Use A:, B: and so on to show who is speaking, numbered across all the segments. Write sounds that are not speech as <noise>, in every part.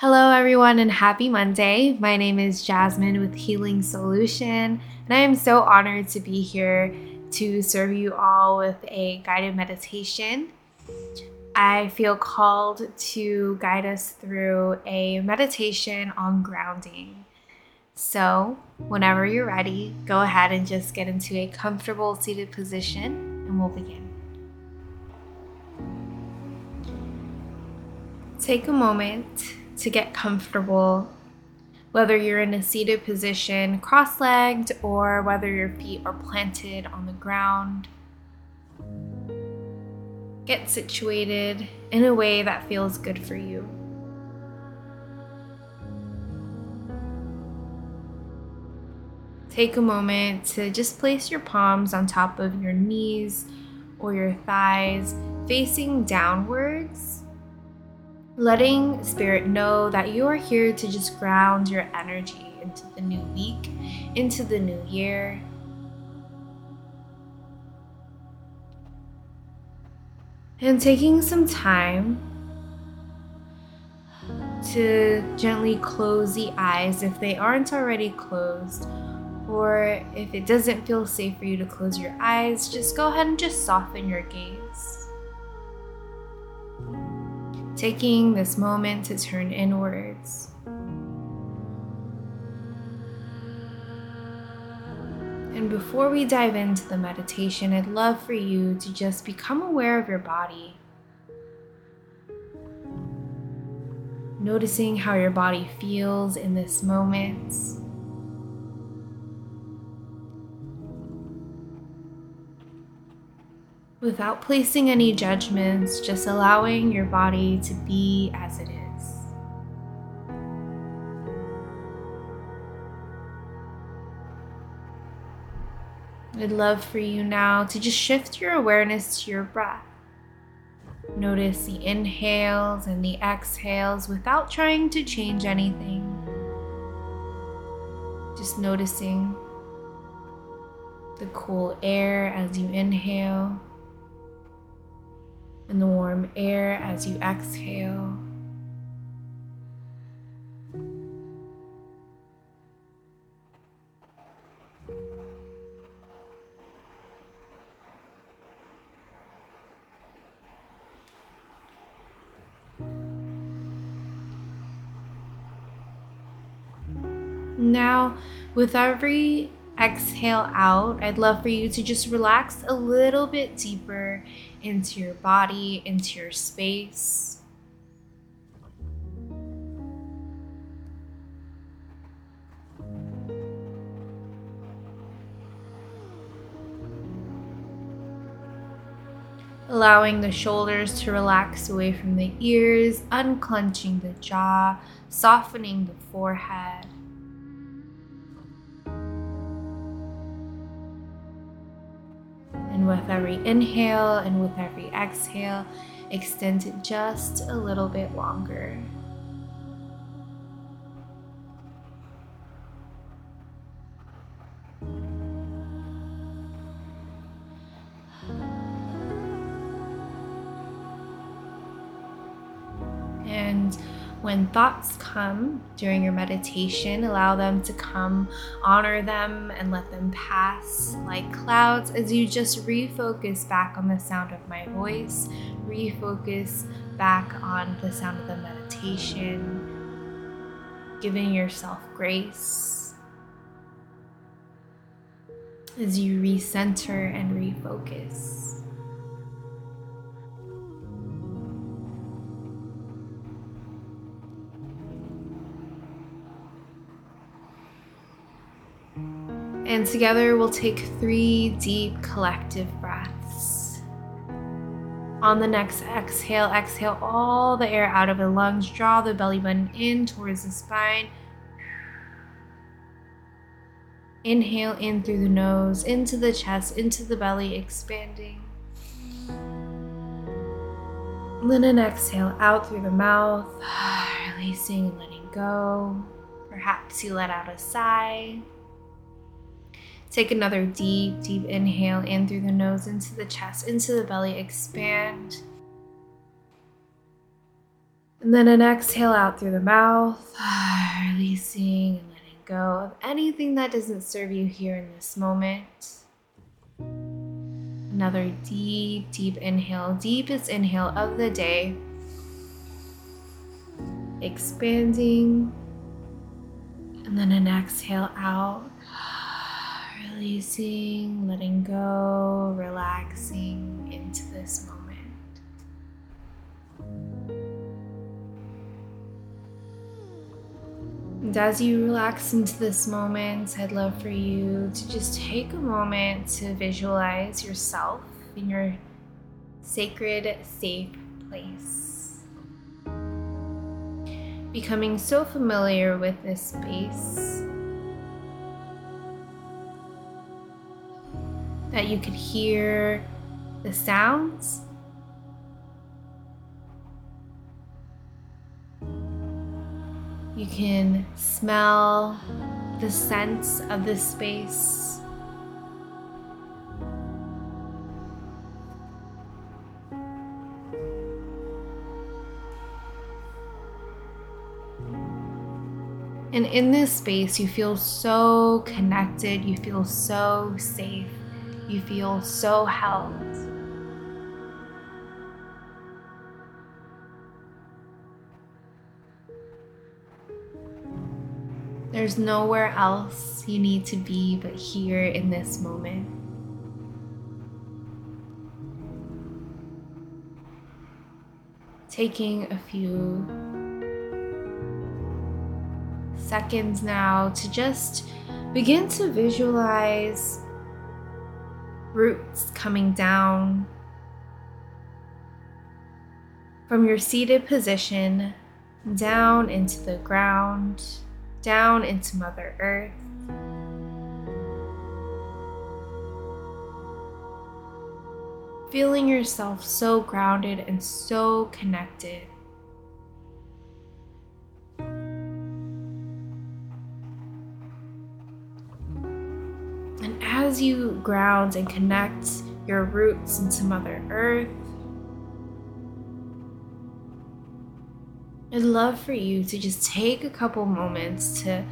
A: Hello, everyone, and happy Monday. My name is Jasmine with Healing Solution, and I am so honored to be here to serve you all with a guided meditation. I feel called to guide us through a meditation on grounding. So, whenever you're ready, go ahead and just get into a comfortable seated position and we'll begin. Take a moment to get comfortable, whether you're in a seated position, cross legged, or whether your feet are planted on the ground. Get situated in a way that feels good for you. Take a moment to just place your palms on top of your knees or your thighs, facing downwards letting spirit know that you are here to just ground your energy into the new week, into the new year. And taking some time to gently close the eyes if they aren't already closed, or if it doesn't feel safe for you to close your eyes, just go ahead and just soften your gaze taking this moment to turn inwards. And before we dive into the meditation, I'd love for you to just become aware of your body. Noticing how your body feels in this moment. Without placing any judgments, just allowing your body to be as it is. I'd love for you now to just shift your awareness to your breath. Notice the inhales and the exhales without trying to change anything. Just noticing the cool air as you inhale and the warm air as you exhale. Now, with every exhale out, I'd love for you to just relax a little bit deeper into your body, into your space. Allowing the shoulders to relax away from the ears, unclenching the jaw, softening the forehead. With every inhale and with every exhale, extend it just a little bit longer. And when thoughts come during your meditation, allow them to come, honor them, and let them pass like clouds as you just refocus back on the sound of my voice, refocus back on the sound of the meditation, giving yourself grace as you recenter and refocus. And together we'll take three deep collective breaths. On the next exhale, exhale all the air out of the lungs. Draw the belly button in towards the spine. Inhale in through the nose, into the chest, into the belly, expanding. And then an exhale out through the mouth, <sighs> releasing and letting go. Perhaps you let out a sigh. Take another deep, deep inhale in through the nose, into the chest, into the belly, expand. And then an exhale out through the mouth, <sighs> releasing and letting go of anything that doesn't serve you here in this moment. Another deep, deep inhale, deepest inhale of the day. Expanding. And then an exhale out. Releasing, letting go, relaxing into this moment. And as you relax into this moment, I'd love for you to just take a moment to visualize yourself in your sacred, safe place. Becoming so familiar with this space that you could hear the sounds You can smell the scents of this space. And in this space, you feel so connected, you feel so safe, you feel so held. There's nowhere else you need to be but here in this moment. Taking a few seconds now to just begin to visualize roots coming down from your seated position down into the ground down into Mother Earth. Feeling yourself so grounded and so connected. You ground and connect your roots into Mother Earth, I'd love for you to just take a couple moments to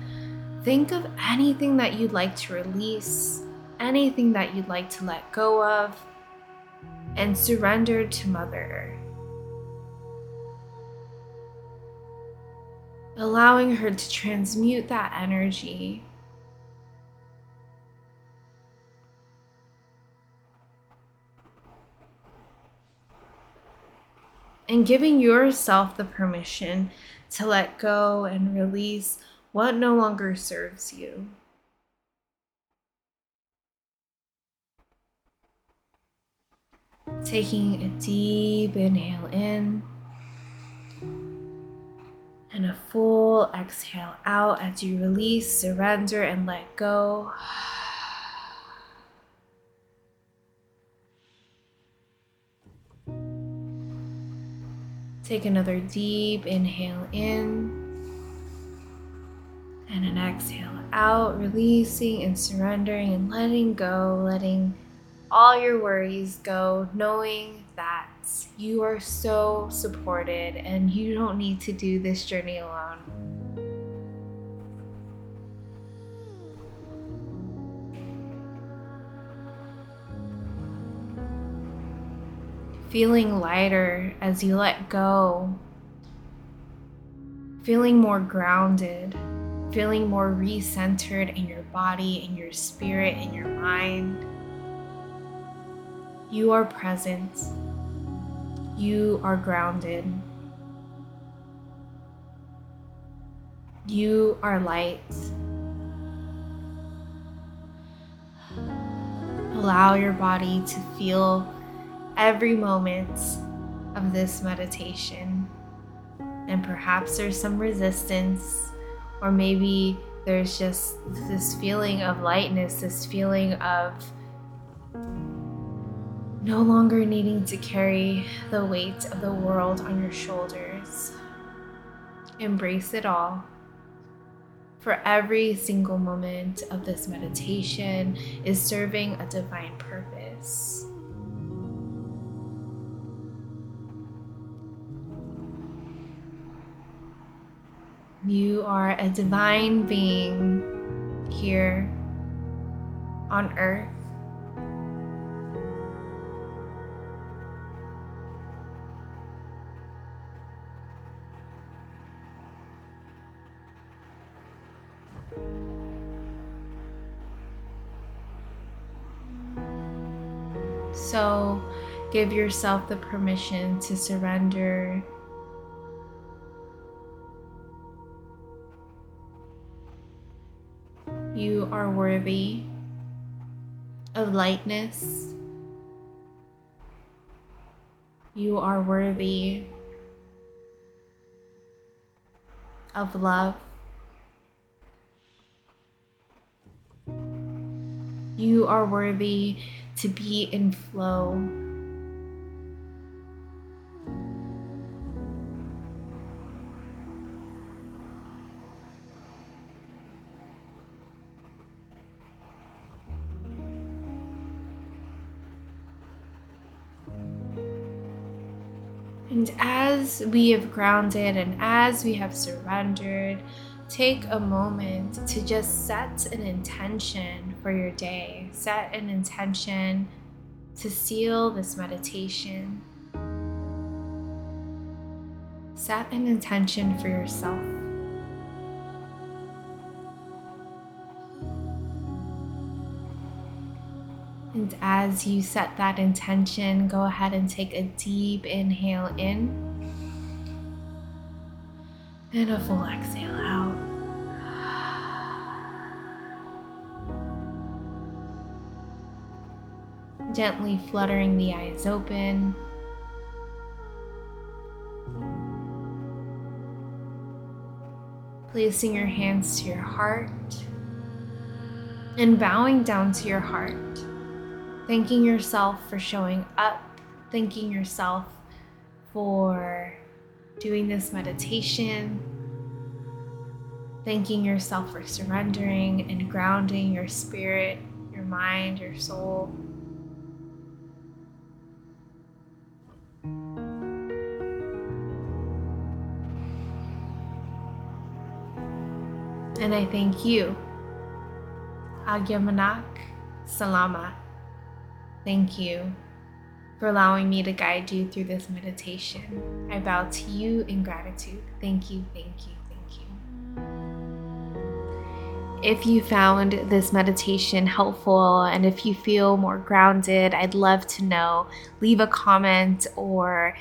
A: think of anything that you'd like to release, anything that you'd like to let go of, and surrender to Mother Earth. Allowing her to transmute that energy and giving yourself the permission to let go and release what no longer serves you. Taking a deep inhale in and a full exhale out as you release, surrender, and let go. <sighs> Take another deep inhale in and an exhale out, releasing and surrendering and letting go, letting all your worries go, knowing that you are so supported and you don't need to do this journey alone. Feeling lighter as you let go, feeling more grounded, feeling more recentered in your body, in your spirit, in your mind. You are present. You are grounded. You are light. Allow your body to feel every moment of this meditation. And perhaps there's some resistance, or maybe there's just this feeling of lightness, this feeling of no longer needing to carry the weight of the world on your shoulders. Embrace it all. For every single moment of this meditation is serving a divine purpose. You are a divine being here on earth. So give yourself the permission to surrender. You are worthy of lightness. You are worthy of love. You are worthy to be in flow. And as we have grounded and as we have surrendered, take a moment to just set an intention for your day. Set an intention to seal this meditation. Set an intention for yourself. And as you set that intention, go ahead and take a deep inhale in and a full exhale out. Gently fluttering the eyes open. Placing your hands to your heart and bowing down to your heart thanking yourself for showing up, thanking yourself for doing this meditation, thanking yourself for surrendering and grounding your spirit, your mind, your soul. And I thank you. Agyamanak Salamat. Thank you for allowing me to guide you through this meditation. I bow to you in gratitude. Thank you, thank you, thank you. If you found this meditation helpful and if you feel more grounded, I'd love to know. Leave a comment or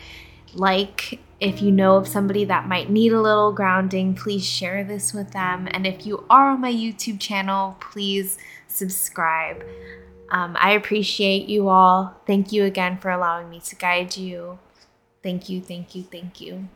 A: like if you know of somebody that might need a little grounding, please share this with them. And if you are on my YouTube channel, please subscribe. Um, I appreciate you all. Thank you again for allowing me to guide you. Thank you, thank you, thank you.